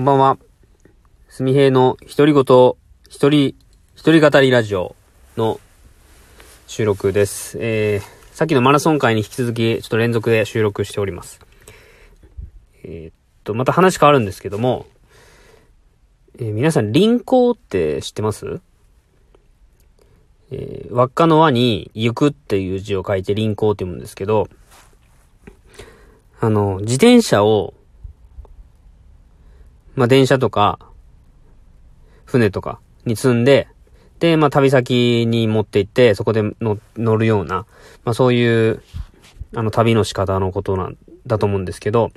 こんばんは。すみへいの独り言、一人、一人語りラジオの収録です。えー、さっきのマラソン会に引き続き、ちょっと連続で収録しております。えー、っと、また話変わるんですけども、えー、皆さん、輪行って知ってます？えー、輪っかの輪に行くっていう字を書いて輪行って読むんですけど、あの、自転車をまあ、電車とか、船とかに積んで、で、まあ、旅先に持って行って、そこで乗るような、まあ、そういう、あの、旅の仕方のことなんだと思うんですけど、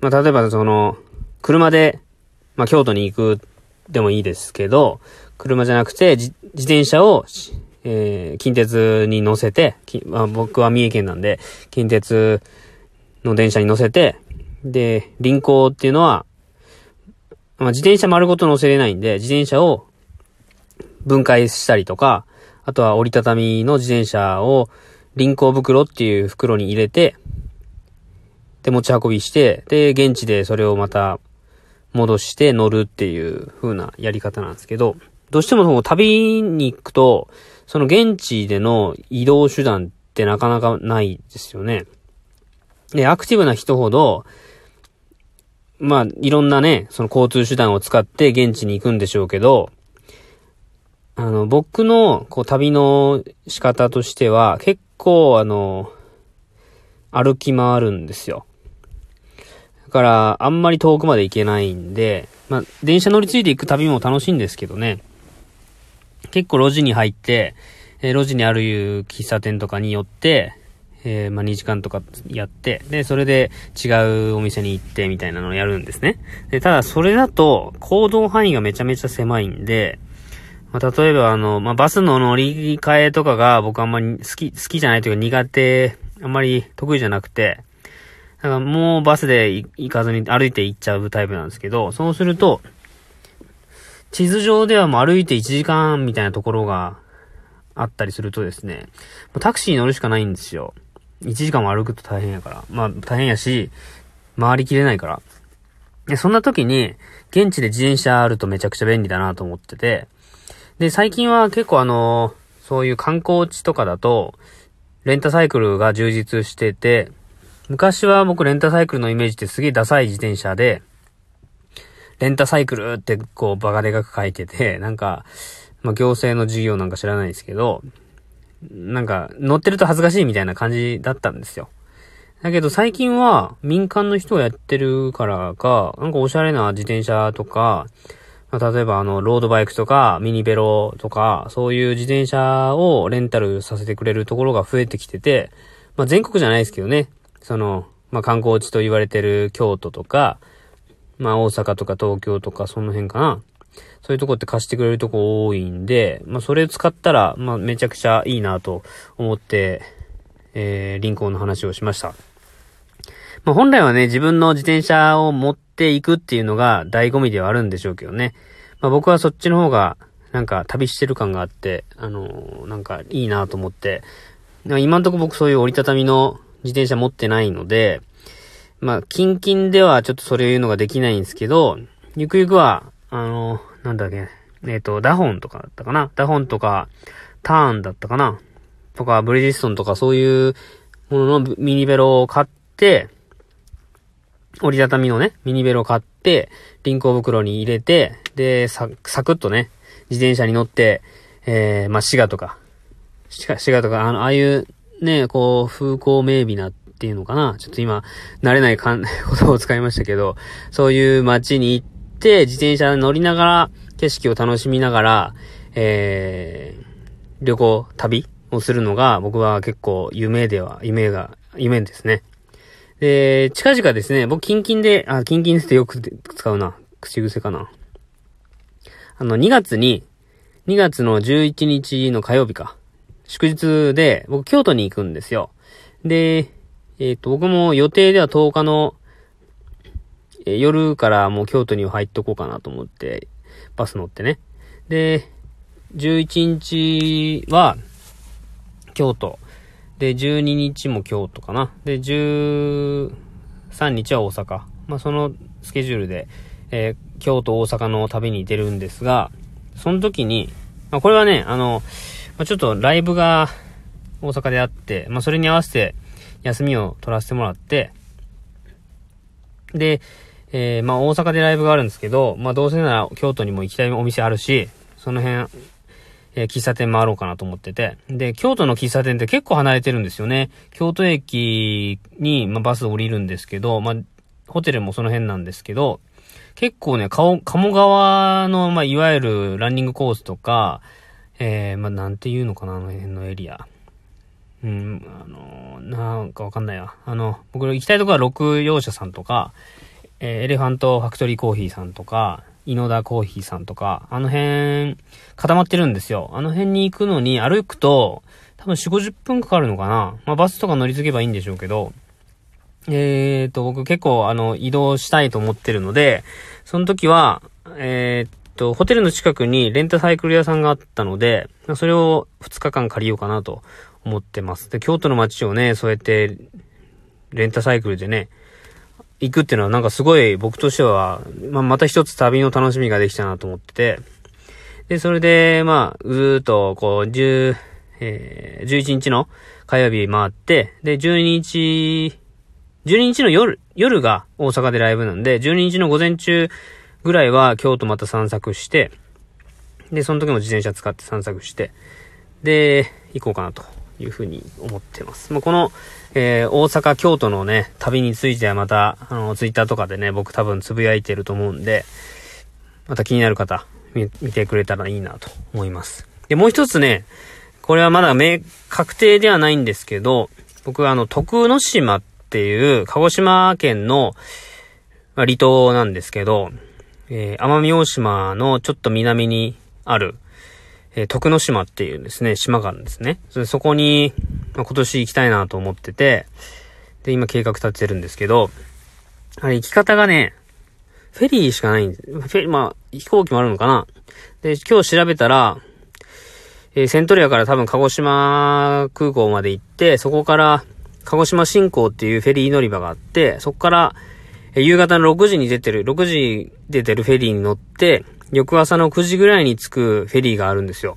まあ、例えばその、車で、まあ、京都に行くでもいいですけど、車じゃなくて、自転車を、えー、近鉄に乗せて、まあ、僕は三重県なんで、近鉄の電車に乗せて、で、輪行っていうのは、まあ、自転車丸ごと乗せれないんで、自転車を分解したりとか、あとは折りたたみの自転車を輪行袋っていう袋に入れて、で、持ち運びして、で、現地でそれをまた戻して乗るっていう風なやり方なんですけど、どうしても旅に行くと、その現地での移動手段ってなかなかないですよね。で、アクティブな人ほど、まあ、いろんなね、その交通手段を使って現地に行くんでしょうけど、あの、僕の、こう、旅の仕方としては、結構、あの、歩き回るんですよ。だから、あんまり遠くまで行けないんで、まあ、電車乗り継いで行く旅も楽しいんですけどね。結構路地に入って、えー、路地にある喫茶店とかに寄って、えー、まあ、2時間とかやって、で、それで違うお店に行ってみたいなのをやるんですね。で、ただそれだと行動範囲がめちゃめちゃ狭いんで、まあ、例えばあの、まあ、バスの乗り換えとかが僕あんまり好き、好きじゃないというか苦手、あんまり得意じゃなくて、だからもうバスで行かずに歩いて行っちゃうタイプなんですけど、そうすると、地図上ではもう歩いて1時間みたいなところがあったりするとですね、タクシーに乗るしかないんですよ。1時間も歩くと大変やから。まあ、大変やし、回りきれないから。で、そんな時に、現地で自転車あるとめちゃくちゃ便利だなと思ってて、で、最近は結構あのそういう観光地とかだと、レンタサイクルが充実してて、昔は僕レンタサイクルのイメージってすげえダサい自転車で、レンタサイクルってこうバカでかく書いてて、なんか、まあ行政の事業なんか知らないですけど、なんか、乗ってると恥ずかしいみたいな感じだったんですよ。だけど最近は民間の人がやってるからか、なんかおしゃれな自転車とか、まあ、例えばあの、ロードバイクとか、ミニベロとか、そういう自転車をレンタルさせてくれるところが増えてきてて、まあ、全国じゃないですけどね、その、まあ、観光地と言われてる京都とか、まあ、大阪とか東京とか、その辺かな。そういうとこって貸してくれるとこ多いんで、まあ、それ使ったら、まあ、めちゃくちゃいいなと思って、えー、リンコンの話をしました。まあ、本来はね、自分の自転車を持っていくっていうのが醍醐味ではあるんでしょうけどね。まあ、僕はそっちの方が、なんか旅してる感があって、あのー、なんかいいなと思って、今んとこ僕そういう折りたたみの自転車持ってないので、まあ、キンキンではちょっとそれを言うのができないんですけど、ゆくゆくは、あの、なんだっけ、えっ、ー、と、ダホンとかだったかな？ダホンとか、ターンだったかな？とか、ブリヂストンとかそういうもののミニベロを買って、折りたたみのね、ミニベロを買って、輪行袋に入れて、で、さ、サクッとね、自転車に乗って、えー、まあ、滋賀とか、滋賀とか、あの、ああいう、ね、こう、風光明媚なっていうのかな？ちょっと今、慣れないかん、言葉を使いましたけど、そういう街に行っ、自転車乗りながら、景色を楽しみながら、えー、旅行、旅をするのが、僕は結構夢では、夢が、夢ですね。で、近々ですね、僕、キンキンで、あ、キンキンってよく使うな。口癖かな。あの、2月に、2月の11日の火曜日か。祝日で、僕、京都に行くんですよ。で、えっ、ー、と、僕も予定では10日のえ夜からもう京都に入っとこうかなと思って、バス乗ってね。で、11日は京都。で、12日も京都かな。で、13日は大阪。まあ、そのスケジュールで、えー、京都、大阪の旅に出るんですが、その時に、まあ、これはね、あの、まあ、ちょっとライブが大阪であって、まあ、それに合わせて休みを取らせてもらって、で、えー、まあ、大阪でライブがあるんですけど、まあ、どうせなら京都にも行きたいお店あるし、その辺、えー、喫茶店回ろうかなと思ってて。で、京都の喫茶店って結構離れてるんですよね。京都駅に、まあ、バス降りるんですけど、まあ、ホテルもその辺なんですけど、結構ね、鴨川の、まあ、いわゆるランニングコースとか、えー、まあ、なんていうのかな、あの辺のエリア。うん、あの、なんかわかんないや。あの、僕の行きたいとこは六葉社さんとか、えー、エレファントファクトリーコーヒーさんとか、井野田コーヒーさんとか、あの辺、固まってるんですよ。あの辺に行くのに歩くと、多分4、50分かかるのかな。まあ、バスとか乗り継げばいいんでしょうけど、えーと、僕結構あの、移動したいと思ってるので、その時は、えーと、ホテルの近くにレンタサイクル屋さんがあったので、それを2日間借りようかなと思ってます。で、京都の街をね、そうやって、レンタサイクルでね、行くっていうのはなんかすごい僕としては、まあ、また一つ旅の楽しみができたなと思ってて、で、それで、まあ、ずっと、こう、10、えー、11日の火曜日回って、で、12日、12日の夜、夜が大阪でライブなんで、12日の午前中ぐらいは京都また散策して、で、その時も自転車使って散策して、で、行こうかなと。いうふうに思ってます。まあ、この、えー、大阪、京都のね、旅についてはまた、あの、ツイッターとかでね、僕多分つぶやいてると思うんで、また気になる方、見てくれたらいいなと思います。で、もう一つね、これはまだ明、確定ではないんですけど、僕はあの、徳之島っていう、鹿児島県の、まあ、離島なんですけど、えー、奄美大島のちょっと南にある、えー、徳之島っていうですね、島があるんですね。そそこに、まあ、今年行きたいなと思ってて、で、今計画立ててるんですけど、あれ行き方がね、フェリーしかないんです。フェリー、まあ、飛行機もあるのかなで、今日調べたら、えー、セントリアから多分鹿児島空港まで行って、そこから鹿児島新港っていうフェリー乗り場があって、そこから、え、夕方の6時に出てる、6時出てるフェリーに乗って、翌朝の9時ぐらいに着くフェリーがあるんですよ。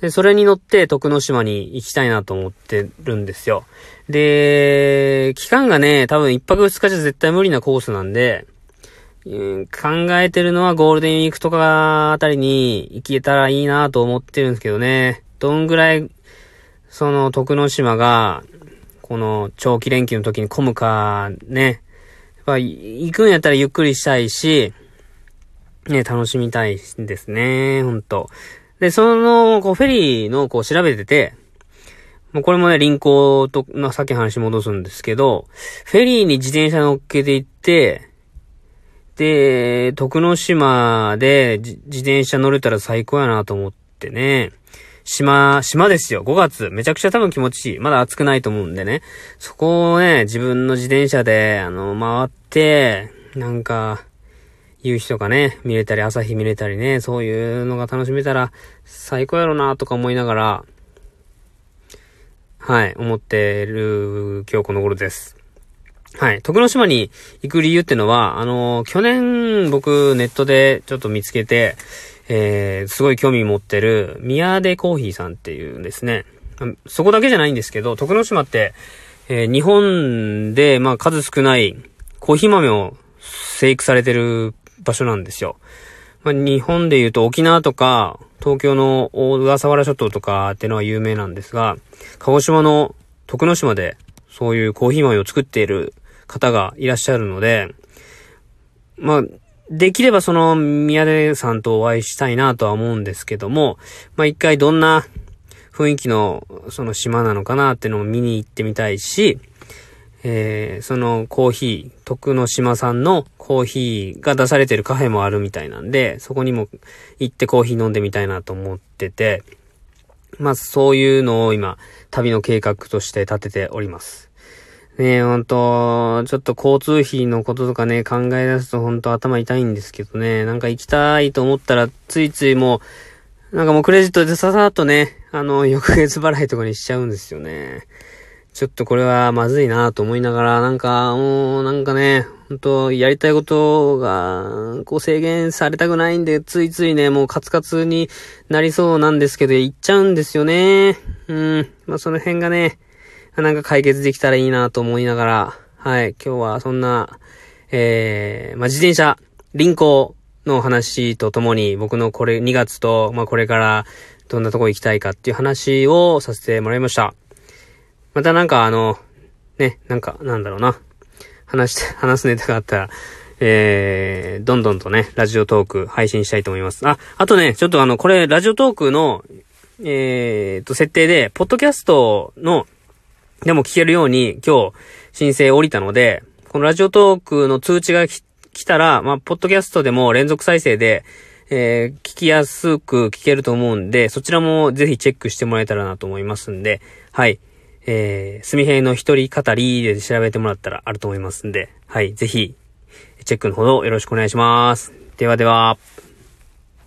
で、それに乗って徳之島に行きたいなと思ってるんですよ。で、期間がね、多分1泊2日じゃ絶対無理なコースなんで、うん、考えてるのはゴールデンウィークとかあたりに行けたらいいなと思ってるんですけどね。どんぐらい、その徳之島が、この長期連休の時に混むか、ね。やっぱ行くんやったらゆっくりしたいし、ね、楽しみたいですね、ほんと。で、その、こう、フェリーの、こう、調べてて、もうこれもね、輪行と、の、さっき話戻すんですけど、フェリーに自転車乗っけて行って、で、徳之島で自転車乗れたら最高やなと思ってね。島、島ですよ。5月。めちゃくちゃ多分気持ちいい。まだ暑くないと思うんでね。そこをね、自分の自転車で、あの、回って、なんか、夕日とかね、見れたり、朝日見れたりね、そういうのが楽しめたら最高やろなとか思いながら、はい、思ってる今日この頃です。はい。徳之島に行く理由ってのは、あの去年僕ネットでちょっと見つけて、えー、すごい興味持ってる宮出コーヒーさんっていうんですね。そこだけじゃないんですけど、徳之島って、えー、日本で、まあ数少ないコーヒー豆を生育されてる場所なんですよ。まあ、日本で言うと沖縄とか、東京の小笠原諸島とかってのは有名なんですが、鹿児島の徳之島でそういうコーヒー豆を作っている方がいらっしゃるので、まあ、できればその宮出さんとお会いしたいなとは思うんですけども、まあ一回どんな雰囲気のその島なのかなっていうのを見に行ってみたいし、えー、そのコーヒー、徳之島さんのコーヒーが出されてるカフェもあるみたいなんで、そこにも行ってコーヒー飲んでみたいなと思ってて、まあそういうのを今、旅の計画として立てております。ねえ、ほんと、ちょっと交通費のこととかね、考え出すとほんと頭痛いんですけどね、なんか行きたいと思ったら、ついついもう、なんかもうクレジットでささっとね、あの、翌月払いとかにしちゃうんですよね。ちょっとこれはまずいなと思いながら、なんか、もう、なんかね、本当やりたいことが、こう制限されたくないんで、ついついね、もうカツカツになりそうなんですけど、行っちゃうんですよね。うん。まあ、その辺がね、なんか解決できたらいいなと思いながら、はい、今日はそんな、えー、まあ、自転車、輪行の話とともに、僕のこれ2月と、まあ、これからどんなとこ行きたいかっていう話をさせてもらいました。またなんかあの、ね、なんか、なんだろうな。話して、話すネタがあったら、えー、どんどんとね、ラジオトーク配信したいと思います。あ、あとね、ちょっとあの、これ、ラジオトークの、えー、と、設定で、ポッドキャストの、でも聞けるように、今日、申請降りたので、このラジオトークの通知が来たら、まあ、ポッドキャストでも連続再生で、えー、聞きやすく聞けると思うんで、そちらもぜひチェックしてもらえたらなと思いますんで、はい。えー、すみへいの一人語りで調べてもらったらあると思いますんで、はい、ぜひ、チェックのほどよろしくお願いします。ではでは。